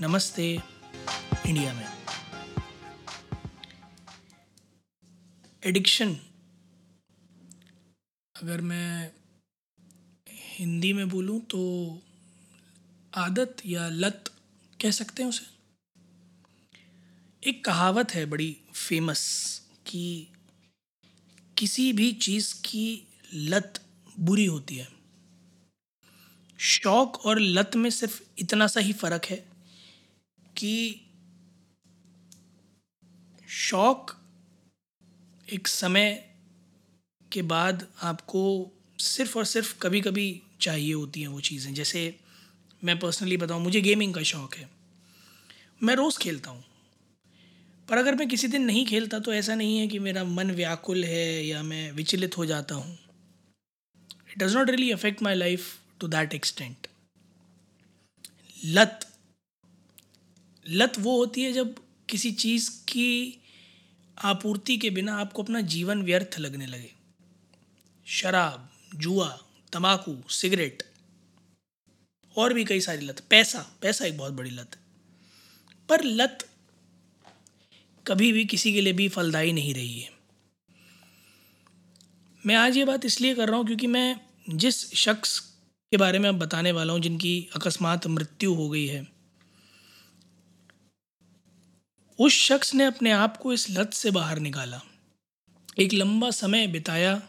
नमस्ते, इंडिया में। एडिक्शन। अगर मैं हिंदी में बोलूँ तो आदत या लत कह सकते हैं उसे। एक कहावत है बड़ी फ़ेमस कि किसी भी चीज़ की लत बुरी होती है। शौक और लत में सिर्फ़ इतना सा ही फ़र्क है कि शौक एक समय के बाद आपको सिर्फ़ और सिर्फ़ कभी कभी चाहिए होती हैं वो चीज़ें। जैसे मैं पर्सनली बताऊँ, मुझे गेमिंग का शौक़ है। मैं रोज़ खेलता हूँ। पर अगर मैं किसी दिन नहीं खेलता तो ऐसा नहीं है कि मेरा मन व्याकुल है या मैं विचलित हो जाता हूँ। It does not really affect my life to that extent लत लत वो होती है जब किसी चीज़ की आपूर्ति के बिना आपको अपना जीवन व्यर्थ लगने लगे। शराब, जुआ तम्बाकू सिगरेट और भी कई सारी लत। पैसा पैसा एक बहुत बड़ी लत। पर लत कभी भी किसी के लिए भी फलदायी नहीं रही है। मैं आज ये बात इसलिए कर रहा हूँ क्योंकि मैं जिस शख्स के बारे में अब बताने वाला हूँ जिनकी अकस्मात मृत्यु हो गई है उस शख्स ने अपने आप को इस लत से बाहर निकाला। एक लंबा समय बिताया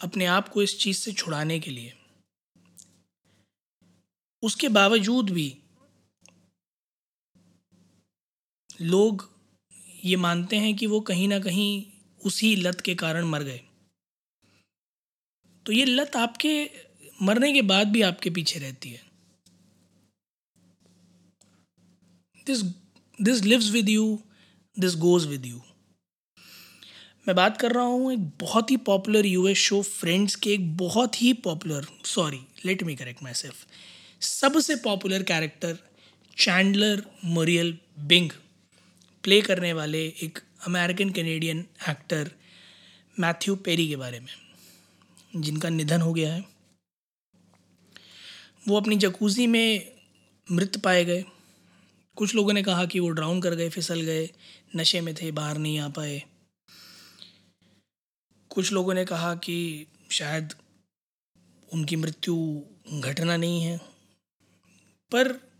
अपने आप को इस चीज़ से छुड़ाने के लिए। उसके बावजूद भी लोग ये मानते हैं कि वो कहीं ना कहीं उसी लत के कारण मर गए। तो ये लत आपके मरने के बाद भी आपके पीछे रहती है। This this lives with you this goes with you मैं बात कर रहा हूँ एक बहुत ही पॉपुलर यूएस शो फ्रेंड्स के एक बहुत ही popular sorry let me correct myself सबसे popular character Chandler Muriel Bing play करने वाले एक American Canadian actor Matthew Perry के बारे में, जिनका निधन हो गया है। वो अपनी जकूज़ी में मृत पाए गए। कुछ लोगों ने कहा कि वो ड्राउन कर गए, फिसल गए, नशे में थे, बाहर नहीं आ पाए। कुछ लोगों ने कहा कि शायद उनकी मृत्यु घटना नहीं है। पर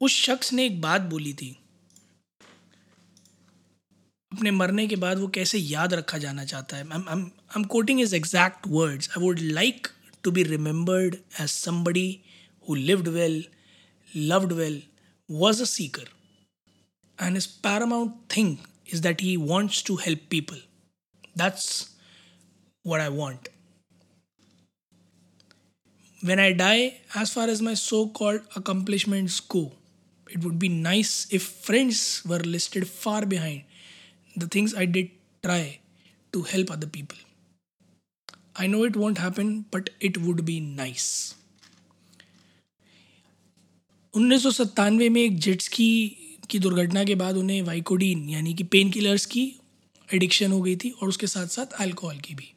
उस शख्स ने एक बात बोली थी। अपने मरने के बाद वो कैसे याद रखा जाना चाहता है? I am quoting his exact words I would like to be remembered as somebody who lived well loved well was a seeker, and his paramount thing is that he wants to help people. That's what I want. When I die, as far as my so called accomplishments go, it would be nice if friends were listed far behind the things I did try to help other people. I know it won't happen, but it would be nice. उन्नीस सौ सत्तानवे में एक jets की की दुर्घटना के बाद उन्हें वाइकोडीन, यानी कि पेन किलर्स की एडिक्शन हो गई थी और उसके साथ साथ अल्कोहल की भी।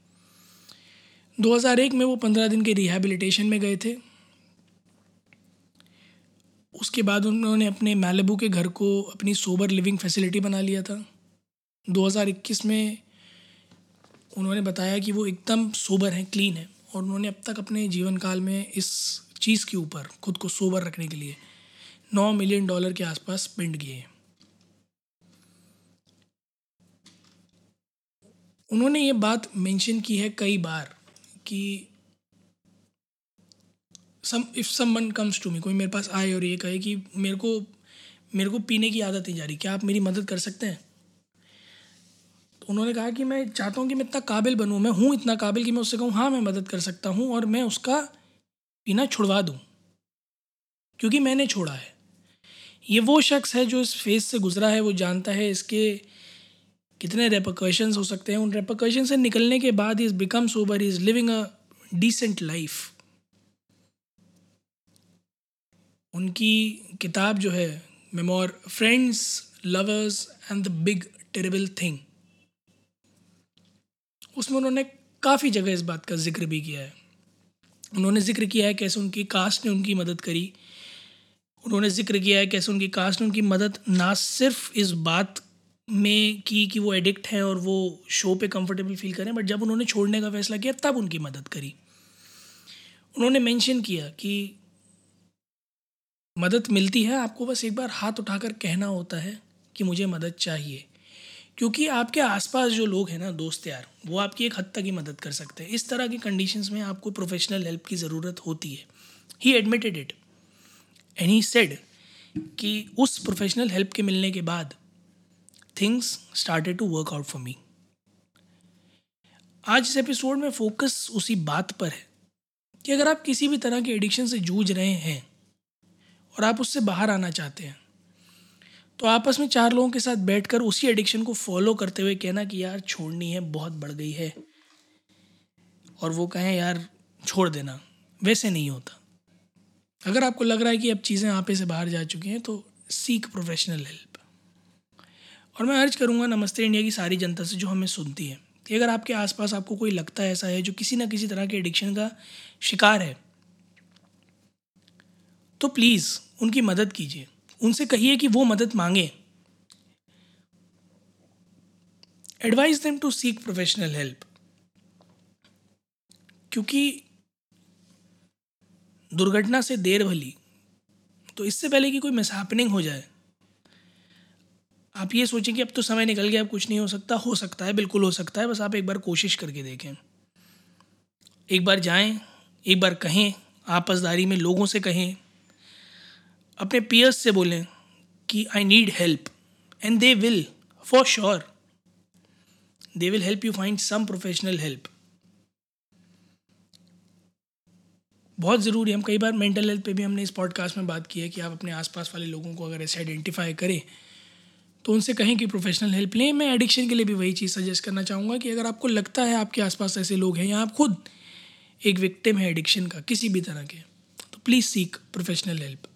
2001 में वो पंद्रह दिन के रिहेबिलिटेशन में गए थे। उसके बाद उन्होंने अपने मैलेबू के घर को अपनी सोबर लिविंग फैसिलिटी बना लिया था। 2021 में उन्होंने बताया कि वो एकदम सोबर हैं क्लीन है और उन्होंने अब तक अपने जीवन काल में इस चीज़ के ऊपर, खुद को सोबर रखने के लिए, नौ मिलियन डॉलर के आसपास स्पेंड किए। उन्होंने ये बात मेंशन की है कई बार कि some if someone comes to me कोई मेरे पास आए और ये कहे कि मेरे को मेरे को पीने की आदत नहीं जा रही, क्या आप मेरी मदद कर सकते हैं? तो उन्होंने कहा कि मैं चाहता हूँ कि मैं इतना काबिल बनूँ, मैं हूँ इतना काबिल कि मैं उससे कहूँ हाँ मैं मदद कर सकता हूँ और मैं उसका पीना छुड़वा दूँ? क्योंकि मैंने छोड़ा है। ये वो शख्स है जो इस फ़ेज़ से गुजरा है, वो जानता है इसके कितने रेपोकशंस हो सकते हैं। उन रेपोकशन से निकलने के बाद is become sober is living a decent life उनकी किताब जो है memoir friends lovers and the big terrible thing उसमें उन्होंने काफ़ी जगह इस बात का ज़िक्र भी किया है। उन्होंने ज़िक्र किया है कैसे उनकी कास्ट ने उनकी मदद करी। उन्होंने ज़िक्र किया है कैसे उनकी कास्ट ने उनकी मदद ना सिर्फ़ इस बात में की कि वो एडिक्ट हैं और वो शो पे कंफर्टेबल फील करें बट जब उन्होंने छोड़ने का फैसला किया, तब उनकी मदद करी। उन्होंने मेंशन किया कि मदद मिलती है आपको, बस एक बार हाथ उठाकर कहना होता है कि मुझे मदद चाहिए। क्योंकि आपके आसपास जो लोग हैं ना, दोस्त यार, वो आपकी एक हद तक ही मदद कर सकते हैं। इस तरह की कंडीशंस में आपको प्रोफेशनल हेल्प की ज़रूरत होती है। He admitted it and he said कि उस प्रोफेशनल हेल्प के मिलने के बाद things started to work out for me आज इस एपिसोड में फोकस उसी बात पर है कि अगर आप किसी भी तरह के एडिक्शन से जूझ रहे हैं और आप उससे बाहर आना चाहते हैं तो आपस में चार लोगों के साथ बैठकर उसी एडिक्शन को फॉलो करते हुए कहना कि यार छोड़नी है, बहुत बढ़ गई है। और वो कहें, यार, छोड़ देना, वैसे नहीं होता। अगर आपको लग रहा है कि अब चीज़ें आपे से बाहर जा चुकी हैं तो सीक प्रोफेशनल हेल्प और मैं अर्ज़ करूँगा नमस्ते इंडिया की सारी जनता से जो हमें सुनती है। कि अगर आपके आसपास आपको कोई लगता है ऐसा है जो किसी ना किसी तरह के एडिक्शन का शिकार है तो प्लीज़ उनकी मदद कीजिए। उनसे कहिए कि वो मदद मांगे। Advise them to seek professional help क्योंकि दुर्घटना से देर भली तो इससे पहले कि कोई मिसहैपनिंग हो जाए, आप ये सोचें कि अब तो समय निकल गया, अब कुछ नहीं हो सकता हो सकता है, बिल्कुल हो सकता है, बस आप एक बार कोशिश करके देखें। एक बार जाएँ, एक बार कहें, आपसदारी में लोगों से कहें अपने पीयर्स से बोलें कि I need help and they will for sure they will help you find some professional help बहुत ज़रूरी हम कई बार मेंटल हेल्थ पे भी हमने इस पॉडकास्ट में बात की है कि आप अपने आसपास वाले लोगों को अगर ऐसे आइडेंटिफाई करें तो उनसे कहें कि प्रोफेशनल हेल्प लें। मैं एडिक्शन के लिए भी वही चीज़ सजेस्ट करना चाहूँगा कि अगर आपको लगता है आपके आसपास ऐसे लोग हैं या आप खुद एक विक्टिम है एडिक्शन का, किसी भी तरह के तो प्लीज़ सीक प्रोफेशनल हेल्प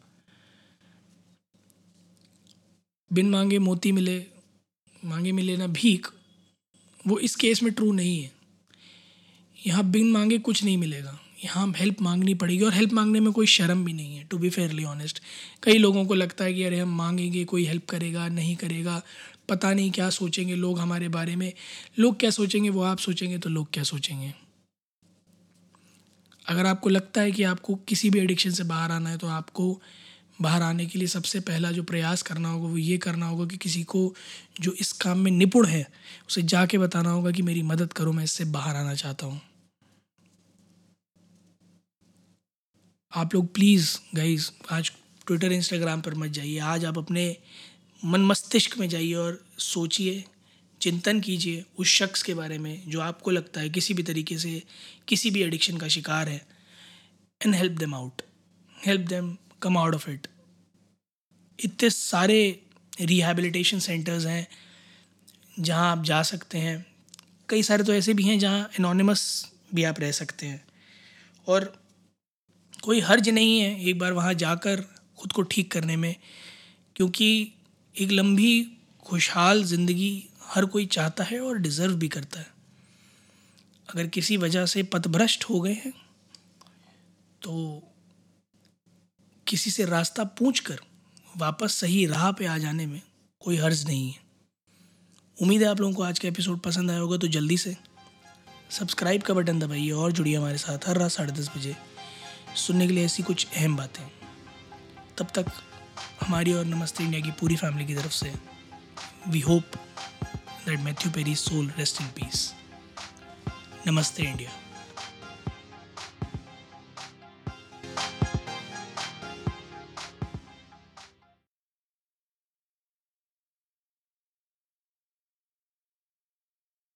बिन मांगे मोती मिले, मांगे मिले ना भीख, वो इस केस में ट्रू नहीं है। यहाँ बिन मांगे कुछ नहीं मिलेगा। यहाँ हेल्प मांगनी पड़ेगी और हेल्प मांगने में कोई शर्म भी नहीं है टू बी फेयरली ऑनेस्ट कई लोगों को लगता है कि अरे हम मांगेंगे, कोई हेल्प करेगा, नहीं करेगा, पता नहीं क्या सोचेंगे लोग हमारे बारे में। लोग क्या सोचेंगे, वो आप सोचेंगे तो लोग क्या सोचेंगे। अगर आपको लगता है कि आपको किसी भी एडिक्शन से बाहर आना है तो आपको बाहर आने के लिए सबसे पहला जो प्रयास करना होगा वो ये करना होगा कि किसी को जो इस काम में निपुण है, उसे जाके बताना होगा कि मेरी मदद करो, मैं इससे बाहर आना चाहता हूँ। आप लोग प्लीज़ गाइज़ आज ट्विटर इंस्टाग्राम पर मत जाइए। आज आप अपने मन मस्तिष्क में जाइए और सोचिए, चिंतन कीजिए उस शख्स के बारे में जो आपको लगता है किसी भी तरीके से किसी भी एडिक्शन का शिकार है and help them out help them come out of it इतने सारे रिहेबिलिटेशन सेंटर्स हैं, जहाँ आप जा सकते हैं। कई सारे तो ऐसे भी हैं जहाँ एनोनिमस भी आप रह सकते हैं। और कोई हर्ज नहीं है एक बार वहाँ जाकर खुद को ठीक करने में, क्योंकि एक लंबी, खुशहाल ज़िंदगी हर कोई चाहता है और डिज़र्व भी करता है। अगर किसी वजह से पथभ्रष्ट हो गए हैं तो किसी से रास्ता पूछ कर वापस सही राह पे आ जाने में कोई हर्ज नहीं है। उम्मीद है आप लोगों को आज का एपिसोड पसंद आया होगा तो जल्दी से सब्सक्राइब का बटन दबाइए और जुड़िए हमारे साथ हर रात साढ़े दस बजे सुनने के लिए ऐसी कुछ अहम बातें। तब तक हमारी और नमस्ते इंडिया की पूरी फैमिली की तरफ़ से। We hope that Matthew Perry soul rest in peace नमस्ते इंडिया।